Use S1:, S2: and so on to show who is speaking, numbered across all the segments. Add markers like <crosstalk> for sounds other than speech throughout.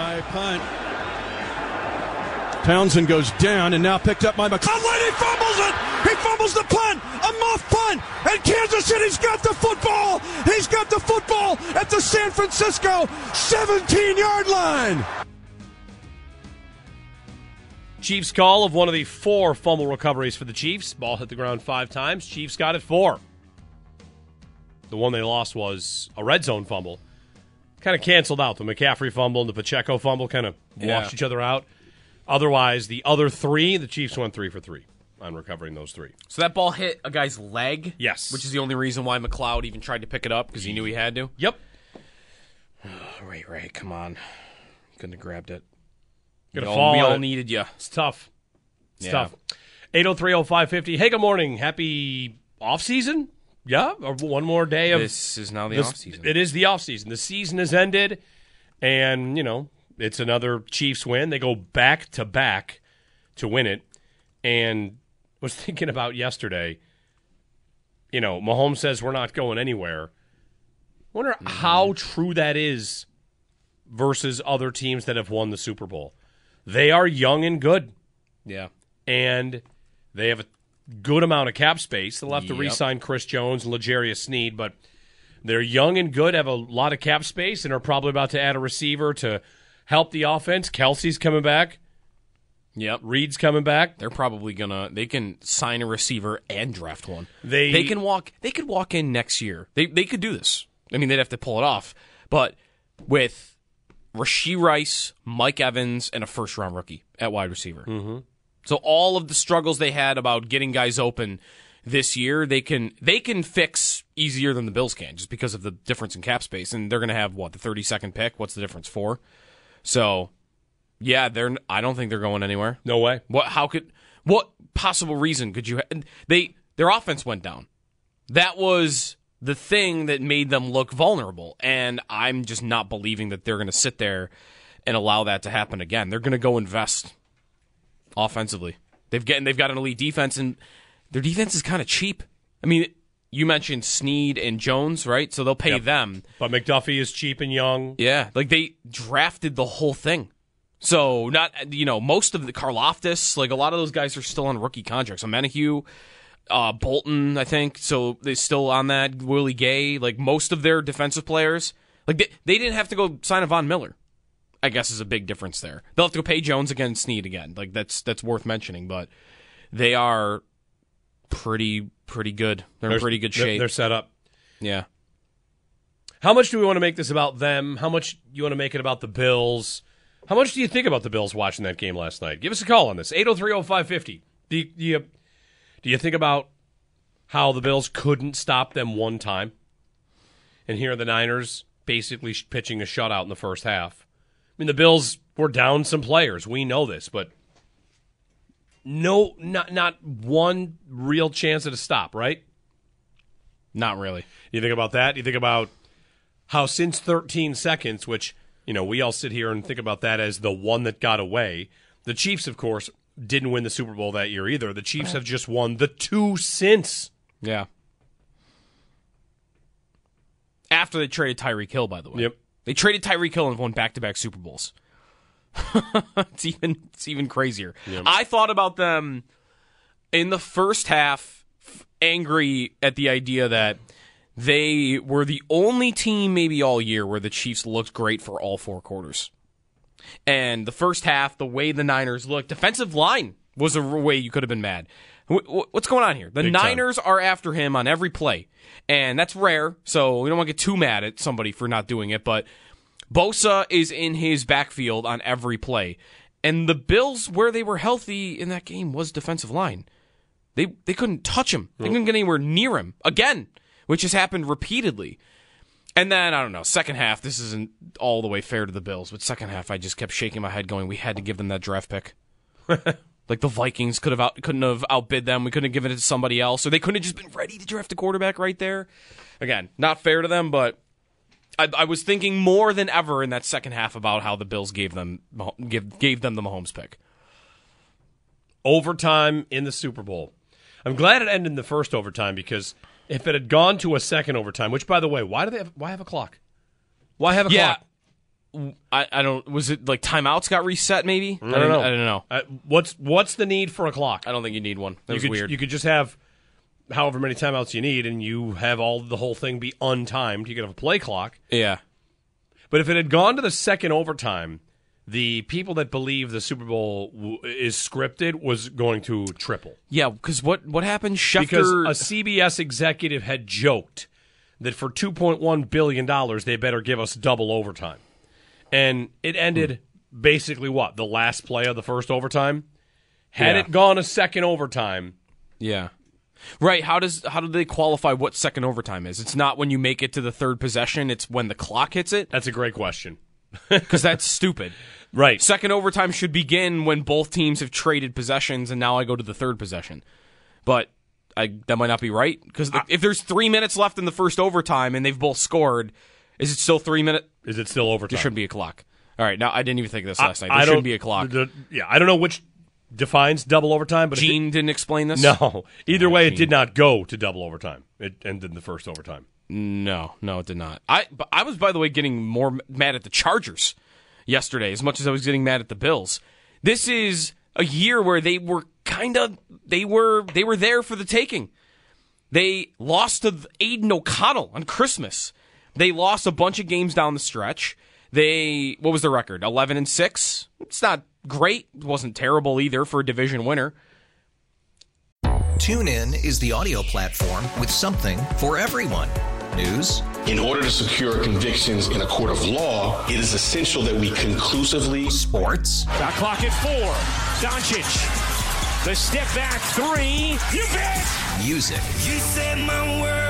S1: High punt. Townsend goes down and now picked up by McConley. He fumbles it. He fumbles the punt. A muff punt. And Kansas City's got the football. He's got the football at the San Francisco 17 yard line.
S2: Chiefs call of one of the four fumble recoveries for the Chiefs. Ball hit the ground five times. Chiefs got it four. The one they lost was a red zone fumble. Kind of canceled out. The McCaffrey fumble and the Pacheco fumble kind of washed
S3: Yeah.
S2: each other out. Otherwise, the other three, the Chiefs went three for three on recovering those three.
S3: So that ball hit a guy's leg.
S2: Yes.
S3: Which is the only reason why McCloud even tried to pick it up because he knew he had to.
S2: Yep. <sighs>
S3: Ray, Ray, come on. Couldn't have grabbed it.
S2: Gonna
S3: we all,
S2: fall
S3: we all
S2: it.
S3: needed you.
S2: It's tough. It's
S3: Yeah.
S2: tough. 8030550. Hey, good morning. Happy off season? Yeah, one more day of
S3: This is now the
S2: this-
S3: off season.
S2: It is the off season. The season has ended, and you know it's another Chiefs win. They go back to back to win it. And was <laughs> thinking about yesterday. You know, Mahomes says we're not going anywhere. Wonder
S3: Mm-hmm.
S2: how true that is versus other teams that have won the Super Bowl. They are young and good
S3: Yeah.
S2: and they have a good amount of cap space. They'll have to
S3: Yep.
S2: re-sign Chris Jones and L'Jarius Sneed, but they're young and good, have a lot of cap space, and are probably about to add a receiver to help the offense. Kelce's coming back.
S3: Yep.
S2: Reid's coming back.
S3: They're probably gonna. They can sign a receiver and draft one.
S2: They-
S3: they can walk. They could walk in next year. They they could do this. I mean, they'd have to pull it off, but with Rashee Rice, Mike Evans, and a first round rookie at wide receiver. Mm-hmm. So all of the struggles they had about getting guys open this year, they can they can fix easier than the Bills can, just because of the difference in cap space. And they're going to have what the thirty second pick. What's the difference? for? So yeah, they're. I don't think they're going anywhere.
S2: No way.
S3: What? How could? What possible reason could you? Ha- they their offense went down. That was the thing that made them look vulnerable, and I'm just not believing that they're going to sit there and allow that to happen again. They're going to go invest offensively. They've getting they've got an elite defense, and their defense is kind of cheap. I mean, you mentioned Sneed and Jones, right? So they'll pay
S2: Yep.
S3: them.
S2: But McDuffie is cheap and young.
S3: Yeah, like they drafted the whole thing. So not you know most of the Karlaftis, like a lot of those guys are still on rookie contracts. So Menahue, uh, Bolton, I think, so they're still on that. Willie Gay, like most of their defensive players, like they, they didn't have to go sign a Von Miller. I guess is a big difference there. They'll have to go pay Jones again, Sneed again. Like that's that's worth mentioning, but they are pretty pretty good. They're, in pretty good
S2: they're-
S3: shape.
S2: They're set up.
S3: yeah.
S2: How much do we want to make this about them? How much do you want to make it about the Bills? How much do you think about the Bills watching that game last night? Give us a call on this. 8030550. Do you, do you, do you think about how the Bills couldn't stop them one time? And here are the Niners basically pitching a shutout in the first half. I mean, the Bills were down some players. We know this, but no, not not one real chance at a stop, right?
S3: Not really.
S2: You think about that? You think about how since 13 seconds, which, you know, we all sit here and think about that as the one that got away. The Chiefs, of course, didn't win the Super Bowl that year either. The Chiefs have just won the two since.
S3: Yeah. After they traded Tyreek Hill, by the way.
S2: Yep.
S3: They traded Tyreek Hill and won back to back Super Bowls. <laughs> it's even it's even crazier. I thought about them in the first half. angry at the idea that they were the only team maybe all year where the Chiefs looked great for all four quarters. And the first half, the way the Niners looked, defensive line was a way you could have been mad. Wh- wh- What's going on here? The
S2: Big time.
S3: Niners are after him on every play, and that's rare. So we don't want to get too mad at somebody for not doing it. But Bosa is in his backfield on every play, and the Bills, where they were healthy in that game, was defensive line. They they couldn't touch him. They couldn't get anywhere near him again, which has happened repeatedly. And then I don't know. Second half, this isn't all the way fair to the Bills, but second half, I just kept shaking my head, going, "We had to give them that draft pick." <laughs> like the Vikings could have out, couldn't have outbid them. We couldn't have given it to somebody else, or they couldn't have just been ready to draft a quarterback right there. Again, not fair to them, but I, I was thinking more than ever in that second half about how the Bills gave them give, gave them the Mahomes pick.
S2: overtime in the Super Bowl. I'm glad it ended in the first overtime because if it had gone to a second overtime, which by the way, why do they have, why have a clock? Why have a
S3: Yeah.
S2: clock?
S3: I, I don't. Was it like timeouts got reset? Maybe
S2: I don't know.
S3: I don't know.
S2: Uh, what's what's the need for a clock?
S3: I don't think you need one. That
S2: you
S3: was
S2: could
S3: weird.
S2: you could just have however many timeouts you need, and you have all the whole thing be untimed. You could have a play clock.
S3: yeah.
S2: But if it had gone to the second overtime, the people that believe the Super Bowl w- is scripted was going to triple.
S3: Yeah, because what what happened? Schefter.
S2: because a CBS executive had joked that for 2.1 billion dollars they better give us double overtime. And it ended basically what? The last play of the first overtime. Had
S3: Yeah.
S2: it gone a second overtime,
S3: yeah. Right. How does how do they qualify what second overtime is? It's not when you make it to the third possession. It's when the clock hits it.
S2: that's a great question. <laughs>
S3: Because that's stupid.
S2: Right.
S3: Second overtime should begin when both teams have traded possessions, and now I go to the third possession. But I, that might not be right because if there's three minutes left in the first overtime and they've both scored, is it still three minutes?
S2: Is it still overtime?
S3: There shouldn't be a clock. All right. Now I didn't even think of this last night. There
S2: I
S3: shouldn't be a clock.
S2: the- yeah, I don't know which defines double overtime, but if it-
S3: Gene didn't explain this.
S2: no. <laughs> Either way, it did not go to double overtime. It ended in the first overtime.
S3: No, no, it did not. I but I was by the way getting more mad at the Chargers yesterday as much as I was getting mad at the Bills. This is a year where they were kind of they were they were there for the taking. They lost to Aidan O'Connell on Christmas. They lost a bunch of games down the stretch. They what was the record? 11 and 6. It's not great. It wasn't terrible either for a division winner.
S4: TuneIn is the audio platform with something for everyone. News,
S5: In order to secure convictions in a court of law, it is essential that we conclusively
S4: sports,
S6: Shot clock at four. Doncic. The step back three. You bet.
S4: music,
S7: You set my world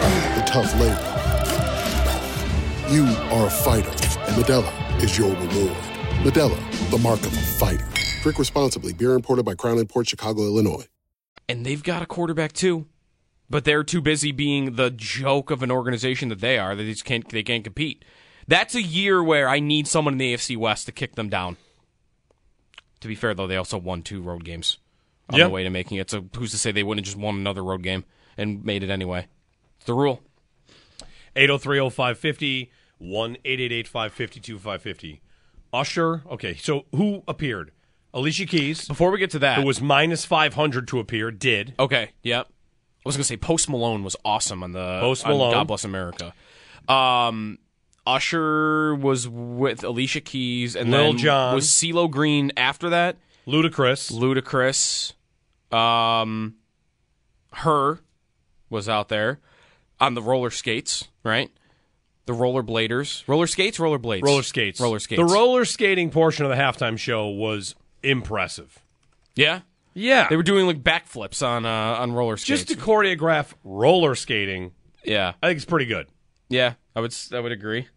S8: the tough labor. You are a fighter, and Modelo is your reward. Modelo, the mark of a fighter. Drink responsibly. Beer imported by Crown Port Chicago, Illinois.
S3: and they've got a quarterback too, but they're too busy being the joke of an organization that they are that they just can't they can't compete. That's a year where I need someone in the AFC West to kick them down. To be fair, though, they also won two road games on
S2: Yeah.
S3: the way to making it. So who's to say they wouldn't have just won another road game and made it anyway? It's the rule.
S2: 8030550 1-888-550-2550. Usher, okay, so who appeared? Alicia Keys,
S3: Before we get to that,
S2: who was minus 500 to appear, did.
S3: Okay, yep. I was gonna say Post Malone was awesome on the
S2: Post
S3: on
S2: Malone.
S3: God Bless America. Um, Usher was with Alicia Keys, and
S2: Lil
S3: then
S2: Jon.
S3: was CeeLo Green after that.
S2: Ludacris.
S3: Ludacris. Um, her was out there on the roller skates, right? The roller bladers, roller skates, roller blades,
S2: Roller skates.
S3: roller skates.
S2: The roller skating portion of the halftime show was impressive.
S3: yeah,
S2: Yeah.
S3: they were doing like backflips on uh, on roller skates.
S2: just to choreograph roller skating,
S3: yeah,
S2: I think it's pretty good.
S3: yeah, I would I would agree.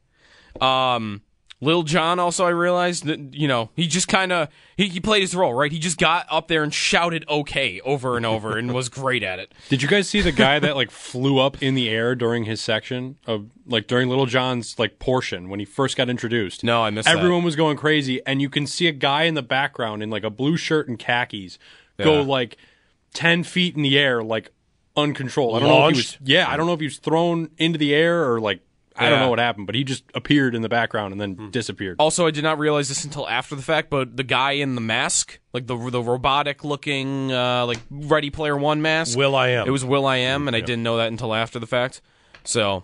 S3: Um, Lil Jon also I realized that you know he just kind of he, he played his role right. He just got up there and shouted "okay" over and over and was great at it. <laughs>
S9: Did you guys see the guy that like flew up in the air during his section of like during Lil Jon's like portion when he first got introduced?
S3: No, I missed that.
S9: Everyone was going crazy, and you can see a guy in the background in like a blue shirt and khakis go like ten feet in the air, like uncontrolled. I don't know if he was. Yeah, I don't know if he was thrown into the air or like I don't know what happened, but he just appeared in the background and then disappeared.
S3: Also, I did not realize this until after the fact, but the guy in the mask, like the the robotic looking, uh, like Ready Player One mask,
S2: Will I Am.
S3: It was Will I Am, and I didn't know that until after the fact. So,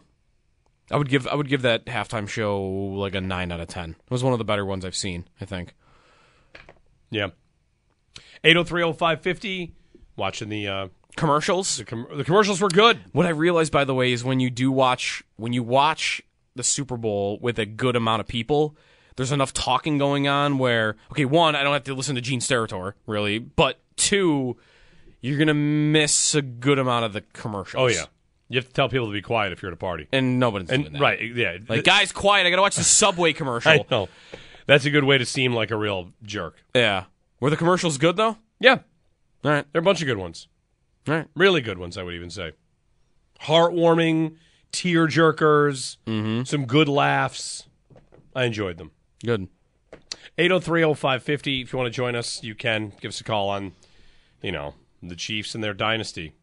S3: I would give I would give that halftime show like a nine out of ten. It was one of the better ones I've seen. I think.
S2: Yeah. 8030550. Watching the uh,
S3: Commercials.
S2: the, com- the commercials were good.
S3: What I realized, by the way, is when you do watch when you watch the Super Bowl with a good amount of people, there's enough talking going on where okay, one, I don't have to listen to Gene Steratore really, but two, you're gonna miss a good amount of the commercials.
S2: Oh, yeah. You have to tell people to be quiet if you're at a party.
S3: and nobody's doing that.
S2: right, yeah.
S3: Like, guys, quiet! I gotta watch the Subway <laughs> commercial.
S2: I know. That's a good way to seem like a real jerk.
S3: Yeah, were the commercials good though?
S2: Yeah.
S3: All right,
S2: They're a bunch of good ones.
S3: Right.
S2: Really good ones, I would even say. Heartwarming, tear jerkers,
S3: Mm-hmm.
S2: some good laughs. I enjoyed them.
S3: Good.
S2: 8030550. If you want to join us, you can. Give us a call on, you know, the Chiefs and their dynasty.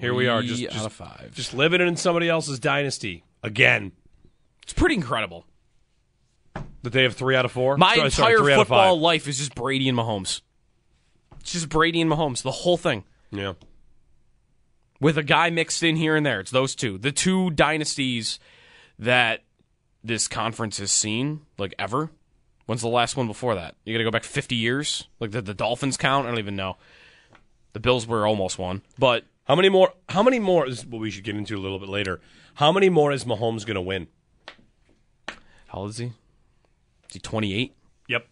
S2: Here we are, just,
S3: out
S2: just,
S3: of five.
S2: just living in somebody else's dynasty again.
S3: It's pretty incredible.
S2: That they have three out of four.
S3: My
S2: Sorry, sorry,
S3: entire
S2: three of
S3: football life is just Brady and Mahomes. It's just Brady and Mahomes, the whole thing.
S2: Yeah.
S3: with a guy mixed in here and there. It's those two, the two dynasties that this conference has seen, like ever. When's the last one before that? You got to go back 50 years. Like the, the Dolphins count? I don't even know. The Bills were almost one, but
S2: How many more? How many more? This is what we should get into a little bit later. How many more is Mahomes going to win?
S3: how old is he? Is he 28?
S2: Yep.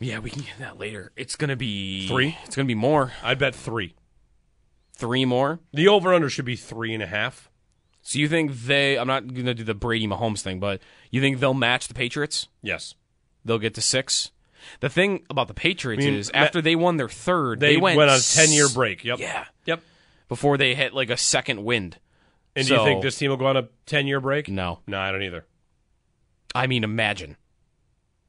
S3: Yeah, we can get that later. It's gonna be
S2: Three?
S3: It's gonna be more.
S2: I'd bet three.
S3: Three more.
S2: The over under should be three and a half.
S3: So you think they? I'm not gonna do the Brady Mahomes thing, but you think they'll match the Patriots?
S2: Yes.
S3: They'll get to six. The thing about the Patriots
S2: I mean,
S3: is after they won their third,
S2: They,
S3: they, went,
S2: on a
S3: s-
S2: ten year break. Yep.
S3: Yeah,
S2: Yep.
S3: before they hit like a second wind.
S2: And do you
S3: So-
S2: think this team will go on a ten year break?
S3: No,
S2: No, I don't either.
S3: I mean imagine.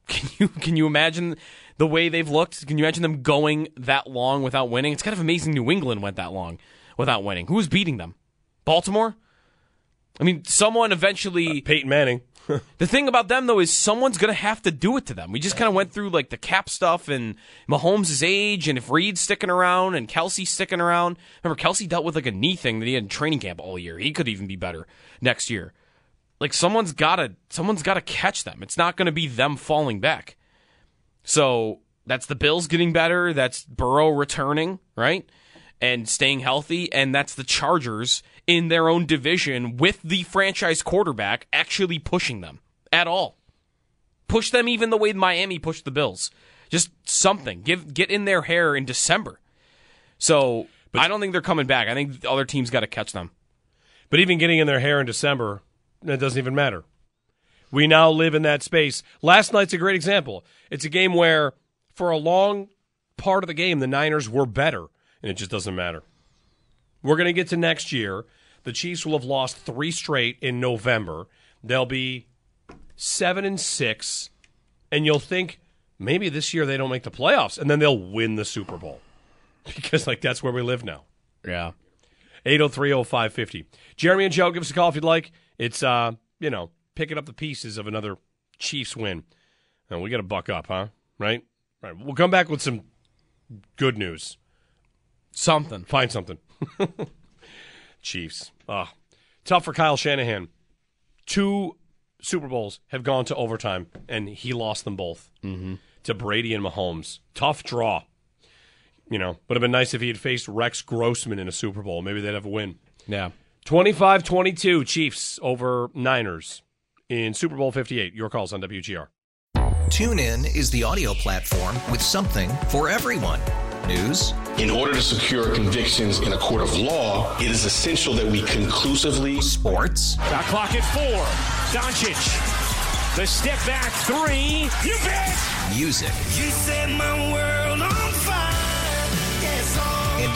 S3: Can you can you imagine the way they've looked? Can you imagine them going that long without winning? It's kind of amazing. New England went that long without winning. Who was beating them? Baltimore. I mean, someone eventually.
S2: Uh, Peyton Manning. <laughs>
S3: The thing about them though is someone's gonna have to do it to them. We just kind of went through like the cap stuff and Mahomes' age and if Reid's sticking around and Kelce sticking around. Remember Kelce dealt with like a knee thing that he had in training camp all year. He could even be better next year. Like someone's gotta someone's gotta catch them. It's not gonna be them falling back. So that's the Bills getting better. That's Burrow returning, right? And staying healthy. And that's the Chargers in their own division with the franchise quarterback actually pushing them at all. Push them even the way Miami pushed the Bills. Just something. Give get in their hair in December. So I don't think they're coming back. I think the other teams got to catch them.
S2: But even getting in their hair in December, that doesn't even matter. We now live in that space. Last night's a great example. It's a game where, for a long part of the game, the Niners were better, and it just doesn't matter. We're going to get to next year. The Chiefs will have lost three straight in November. They'll be seven and six, and you'll think maybe this year they don't make the playoffs, and then they'll win the Super Bowl <laughs> because like that's where we live now.
S3: Yeah.
S2: 8030550. Jeremy and Joe, give us a call if you'd like. It's, uh, you know, picking up the pieces of another Chiefs win. And we got to buck up, huh? Right? Right. We'll come back with some good news.
S3: Something.
S2: Find something. <laughs> Chiefs. Ah, tough for Kyle Shanahan. Two Super Bowls have gone to overtime, and he lost them both
S3: Mm-hmm.
S2: to Brady and Mahomes. Tough draw. You know, it would have been nice if he had faced Rex Grossman in a Super Bowl. Maybe they'd have a win.
S3: Yeah.
S2: 25 22 Chiefs over Niners in Super Bowl 58. Your calls on WGR.
S4: Tune in is the audio platform with something for everyone. News.
S5: In order to secure convictions in a court of law, it is essential that we conclusively.
S4: Sports.
S6: Got clock at four. Doncic. The step back three. You bet.
S4: Music.
S7: You set my world